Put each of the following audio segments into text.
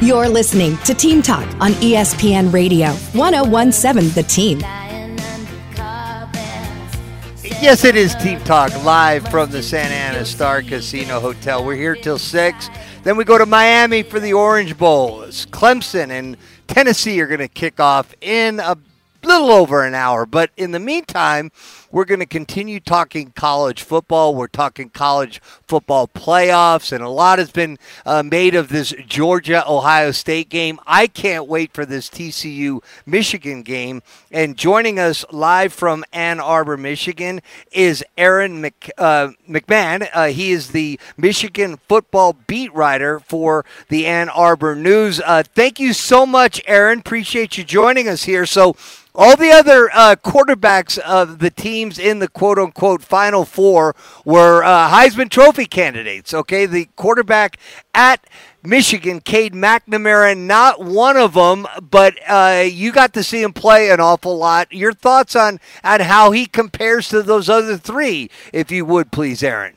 You're listening to Team Talk on ESPN Radio, 1017 The Team. Yes, it is Team Talk live from the Santa Ana Star Casino Hotel. We're here till 6. Then we go to Miami for the Orange Bowl. Clemson and Tennessee are going to kick off in a little over an hour. But in the meantime, we're going to continue talking college football. We're talking college football playoffs, and a lot has been uh, made of this Georgia Ohio State game. I can't wait for this TCU Michigan game. And joining us live from Ann Arbor, Michigan, is Aaron Mc, uh, McMann. Uh, he is the Michigan football beat writer for the Ann Arbor News. Uh, thank you so much, Aaron. Appreciate you joining us here. So, all the other uh, quarterbacks of the teams in the quote unquote Final Four were uh, Heisman Trophy candidates. Okay, the quarterback at Michigan, Cade McNamara, not one of them, but uh, you got to see him play an awful lot. Your thoughts on, on how he compares to those other three, if you would, please, Aaron.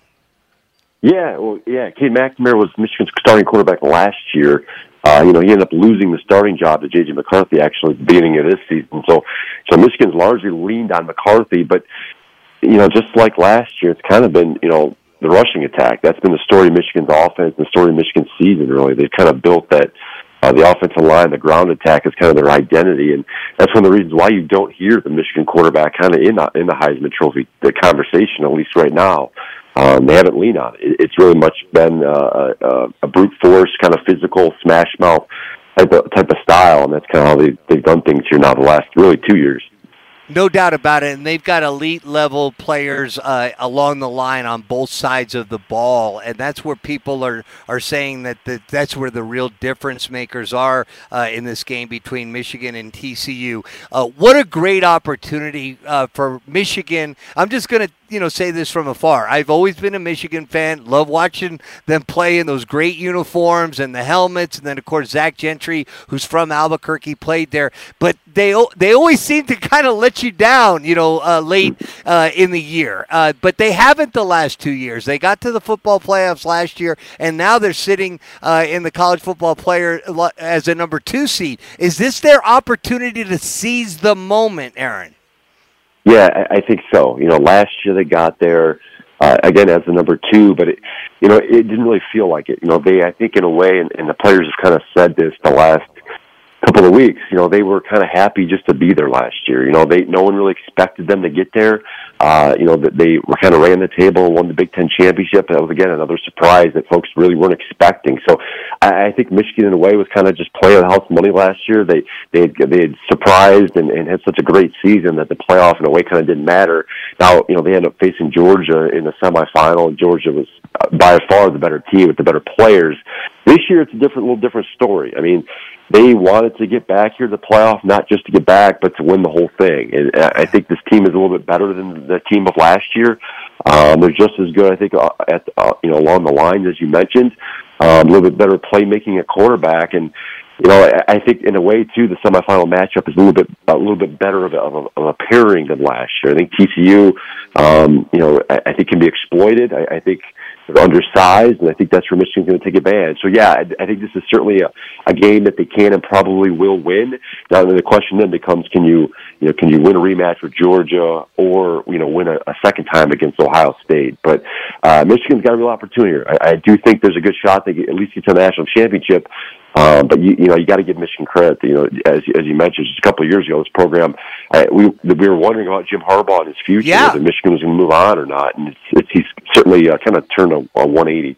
Yeah, well, yeah. Cade McNamara was Michigan's starting quarterback last year. Uh, you know, he ended up losing the starting job to J.J. McCarthy actually at the beginning of this season. So, so Michigan's largely leaned on McCarthy, but you know, just like last year, it's kind of been you know the rushing attack. That's been the story of Michigan's offense, the story of Michigan's season. Really, they've kind of built that. Uh, the offensive line, the ground attack is kind of their identity, and that's one of the reasons why you don't hear the Michigan quarterback kind of in in the Heisman Trophy the conversation, at least right now. Um, they haven't leaned on it. It's really much been uh, a, a brute force, kind of physical, smash mouth type of type of style, and that's kind of how they, they've done things here now the last really two years. No doubt about it, and they've got elite level players uh, along the line on both sides of the ball, and that's where people are are saying that the, that's where the real difference makers are uh, in this game between Michigan and TCU. Uh, what a great opportunity uh, for Michigan! I'm just going to you know say this from afar. I've always been a Michigan fan. Love watching them play in those great uniforms and the helmets, and then of course Zach Gentry, who's from Albuquerque, played there. But they they always seem to kind of let you down, you know, uh, late uh, in the year. Uh, but they haven't the last two years. They got to the football playoffs last year, and now they're sitting uh, in the college football player as a number two seed. Is this their opportunity to seize the moment, Aaron? Yeah, I, think so. You know, last year they got there uh, again as the number two, but it, you know, it didn't really feel like it. You know, they, I think, in a way, and, and the players have kind of said this the last couple of weeks. You know, they were kind of happy just to be there last year. You know, they no one really expected them to get there. Uh, you know, that they were kind of ran the table, won the Big Ten championship. That was again another surprise that folks really weren't expecting. So, I, I think Michigan, in a way, was kind of just playing house money last year. They they had, they had surprised and, and had such a great season that the playoff, in a way, kind of didn't matter. Now, you know, they ended up facing Georgia in the semifinal, and Georgia was by far the better team with the better players. This year, it's a different, little different story. I mean, they wanted to get back here to the playoff, not just to get back, but to win the whole thing. And I think this team is a little bit better than the team of last year. Um, they're just as good, I think, uh, at uh, you know along the lines as you mentioned. Um, a little bit better playmaking at quarterback, and you know I, think in a way too the semifinal matchup is a little bit a little bit better of a, of a, of a pairing than last year. I think TCU, um, you know, I, I think can be exploited. I, I think they're undersized, and I think that's where Michigan's going to take advantage. So yeah, I, I think this is certainly a, a game that they can and probably will win. Now the question then becomes, can you you know can you win a rematch with Georgia or you know win a, a second time against Ohio State? But uh, Michigan's got a real opportunity here. I, I do think there's a good shot they get, at least get to the national championship. Um, but you, you know, you got to give Michigan credit. You know, as as you mentioned, just a couple of years ago, this program, uh, we we were wondering about Jim Harbaugh and his future, yeah. whether Michigan was going to move on or not, and it's, it's he's certainly uh, kind of turned a, a 180.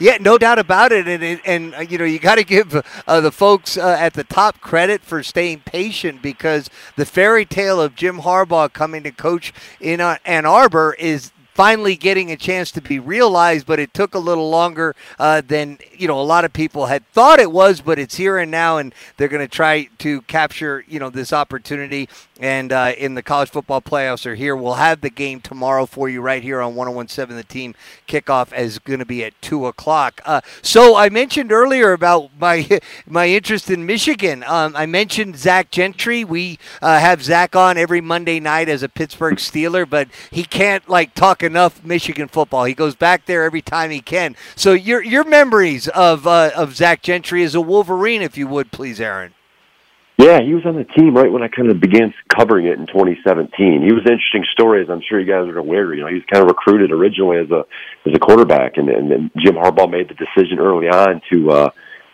Yeah, no doubt about it, and and, and uh, you know you got to give uh, the folks uh, at the top credit for staying patient because the fairy tale of Jim Harbaugh coming to coach in uh, Ann Arbor is finally getting a chance to be realized, but it took a little longer uh, than you know a lot of people had thought it was. But it's here and now, and they're going to try to capture you know this opportunity and uh, in the college football playoffs are here. We'll have the game tomorrow for you right here on 1017. The team kickoff is going to be at 2 o'clock. Uh, so I mentioned earlier about my my interest in Michigan. Um, I mentioned Zach Gentry. We uh, have Zach on every Monday night as a Pittsburgh Steeler, but he can't like talk enough Michigan football. He goes back there every time he can. So your your memories of uh, of Zach Gentry as a Wolverine, if you would please, Aaron. Yeah, he was on the team right when I kind of began covering it in 2017. He was an interesting story, as I'm sure you guys are aware. You know, he was kind of recruited originally as a as a quarterback, and and, and Jim Harbaugh made the decision early on to uh,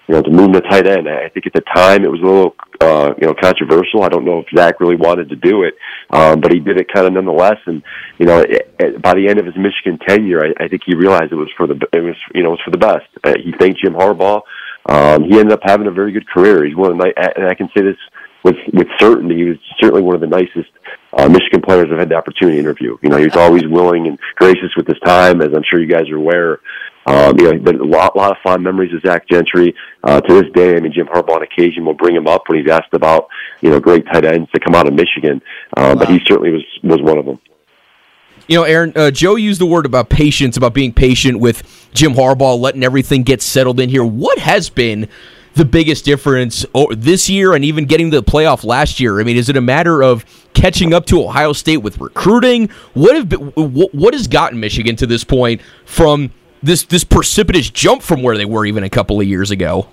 you know to move him to tight end. I think at the time it was a little uh, you know controversial. I don't know if Zach really wanted to do it, um, but he did it kind of nonetheless. And you know, it, it, by the end of his Michigan tenure, I, I think he realized it was for the it was you know it was for the best. Uh, he thanked Jim Harbaugh um, he ended up having a very good career. He's one of the and I can say this with with certainty. He was certainly one of the nicest uh, Michigan players I've had the opportunity to interview. You know, he was always willing and gracious with his time, as I'm sure you guys are aware. Um, you know, but a lot, lot of fond memories of Zach Gentry. Uh, to this day, I mean, Jim Harbaugh on occasion will bring him up when he's asked about, you know, great tight ends to come out of Michigan. Um, wow. But he certainly was was one of them. You know, Aaron, uh, Joe used the word about patience, about being patient with Jim Harbaugh, letting everything get settled in here. What has been the biggest difference this year and even getting to the playoff last year? I mean, is it a matter of catching up to Ohio State with recruiting? What have been, what has gotten Michigan to this point from this this precipitous jump from where they were even a couple of years ago?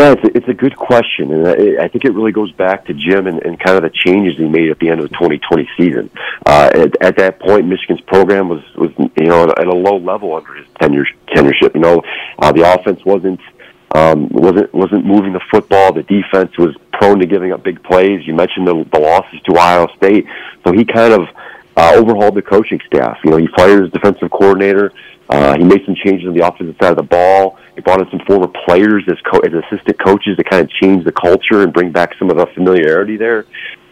Yeah, it's a, it's a good question, and I, I think it really goes back to Jim and, and kind of the changes he made at the end of the 2020 season. Uh, at, at that point, Michigan's program was was you know at a low level under his tenure tenureship. You know, uh, the offense wasn't um, wasn't wasn't moving the football. The defense was prone to giving up big plays. You mentioned the, the losses to Ohio State, so he kind of uh, overhauled the coaching staff. You know, he fired his defensive coordinator. Uh, he made some changes on the offensive side of the ball. He brought in some former players as, co- as assistant coaches to kind of change the culture and bring back some of the familiarity there.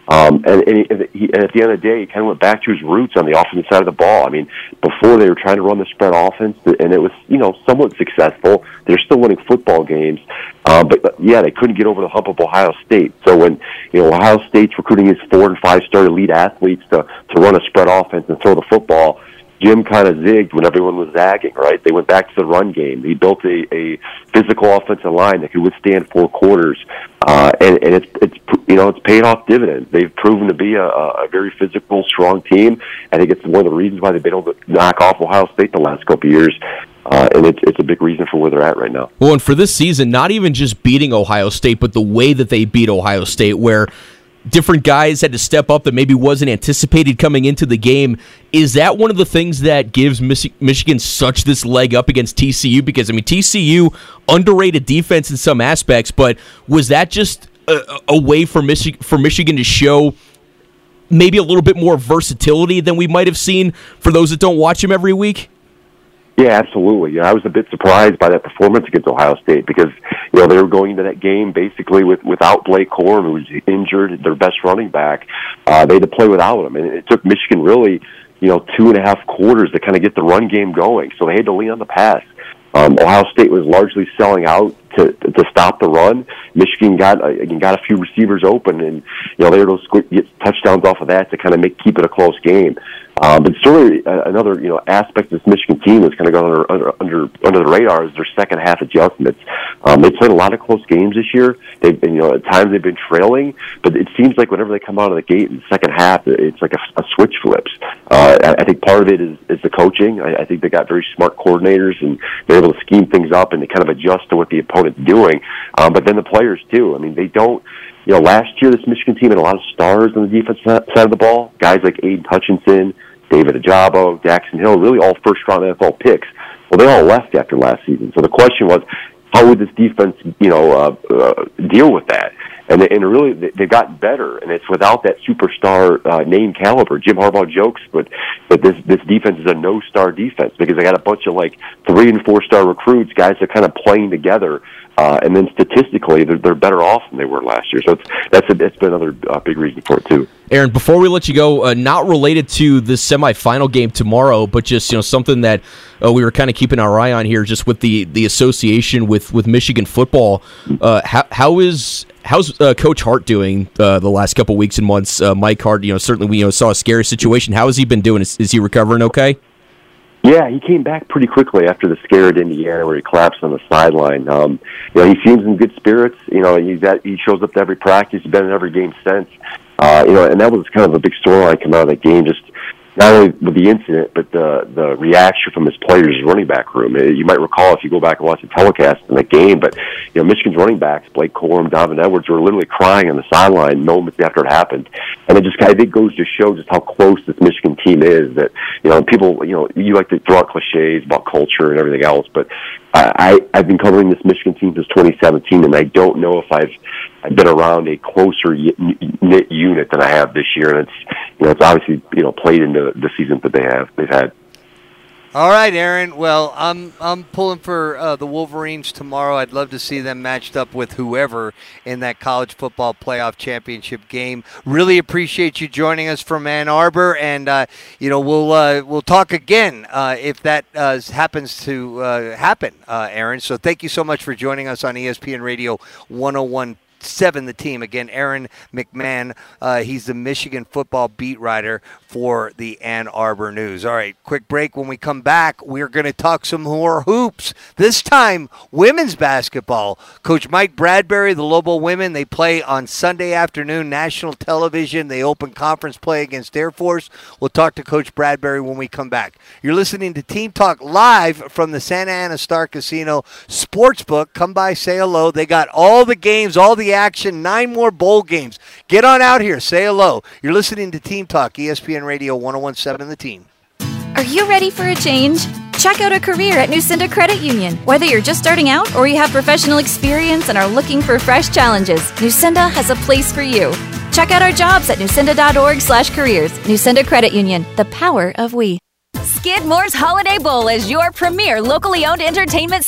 Um, and, and, he, and, at the end of the day, he kind of went back to his roots on the offensive side of the ball. I mean, before they were trying to run the spread offense, and it was, you know, somewhat successful. They're still winning football games, um, but yeah, they couldn't get over the hump of Ohio State. So when you know Ohio State's recruiting his four and five star elite athletes to to run a spread offense and throw the football, Jim kind of zigged when everyone was zagging, right? They went back to the run game. He built a, a physical offensive line that could withstand four quarters, uh, and, and it's it's you know it's paying off dividends. They've proven to be a, a very physical, strong team. I think it's one of the reasons why they've been able to knock off Ohio State the last couple of years. Uh, and it's, it's a big reason for where they're at right now. Well, and for this season, not even just beating Ohio State, but the way that they beat Ohio State, where different guys had to step up that maybe wasn't anticipated coming into the game. Is that one of the things that gives Michigan such this leg up against TCU? Because I mean, TCU underrated defense in some aspects, but was that just a, a way for for Michigan to show? Maybe a little bit more versatility than we might have seen for those that don't watch him every week. Yeah, absolutely. Yeah, I was a bit surprised by that performance against Ohio State because you know they were going into that game basically with without Blake Corum, who was injured, their best running back. Uh, they had to play without him, and it took Michigan really you know two and a half quarters to kind of get the run game going. So they had to lean on the pass. Um, Ohio State was largely selling out to to stop the run. Michigan got uh, got a few receivers open, and you know they were able to get touchdowns off of that to kind of make keep it a close game. Um, but certainly uh, another you know aspect of this Michigan team that's kind of gone under, under under the radar is their second half adjustments. Um, they played a lot of close games this year. They've been, you know at times they've been trailing, but it seems like whenever they come out of the gate in the second half, it's like a, a switch flips. Uh, I, I think part of it is, is the coaching. I, I think they got very smart coordinators and they're able to scheme things up and they kind of adjust to what the opponent's doing. Um, but then the players too. I mean, they don't you know, last year this Michigan team had a lot of stars on the defense side of the ball. Guys like Aidan Hutchinson, David Ojabo, Daxton Hill, really all first round NFL picks. Well, they all left after last season. So the question was, how would this defense, you know, uh, uh, deal with that? And, and really, they've gotten better, and it's without that superstar uh, name caliber. Jim Harbaugh jokes, but but this this defense is a no star defense because they got a bunch of like three and four star recruits, guys that kind of playing together uh, and then statistically, they're, they're better off than they were last year. So it's that's a, that's been another uh, big reason for it too. Aaron, before we let you go, uh, not related to the semifinal game tomorrow, but just you know something that uh, we were kind of keeping our eye on here, just with the the association with with Michigan football. Uh, how how is how's uh, Coach Hart doing uh, the last couple weeks and months? Uh, Mike Hart, you know, certainly we you know saw a scary situation. How has he been doing? Is, is he recovering okay? Yeah, he came back pretty quickly after the scare at Indiana, where he collapsed on the sideline. Um, you know, he seems in good spirits. You know, he's at, he shows up to every practice. He's been in every game since. Uh, you know, and that was kind of a big storyline coming out of that game. Just not only with the incident, but the the reaction from his players' running back room. Uh, you might recall if you go back and watch the telecast in the game, but you know Michigan's running backs, Blake Corum, Donovan Edwards, were literally crying on the sideline moments after it happened, and it just I think goes to show just how close this Michigan team is. That you know people, you know, you like to throw out cliches about culture and everything else, but I, I've been covering this Michigan team since 2017, and I don't know if I've I've been around a closer knit unit than I have this year, and it's you know it's obviously you know played into the season that they have they've had. All right, Aaron. Well, I'm I'm pulling for uh, the Wolverines tomorrow. I'd love to see them matched up with whoever in that college football playoff championship game. Really appreciate you joining us from Ann Arbor, and uh, you know we'll uh, we'll talk again uh, if that uh, happens to uh, happen, Aaron. So thank you so much for joining us on ESPN Radio 101 seven the team. Again, Aaron McMann. Uh, he's the Michigan football beat writer for the Ann Arbor News. All right, quick break. When we come back, we're going to talk some more hoops. This time, women's basketball. Coach Mike Bradbury, the Lobo women, they play on Sunday afternoon, national television. They open conference play against Air Force. We'll talk to Coach Bradbury when we come back. You're listening to Team Talk live from the Santa Ana Star Casino Sportsbook. Come by, say hello. They got all the games, all the action, nine more bowl games. Get on out here, say hello. You're listening to Team Talk, ESPN Radio 1017 The Team. Are you ready for a change? Check out a career at Nusenda Credit Union. Whether you're just starting out or you have professional experience and are looking for fresh challenges, Nusenda has a place for you. Check out our jobs at nusenda.org slash careers. Nusenda Credit Union, the power of we. Skidmore's Holiday Bowl is your premier locally owned entertainment center.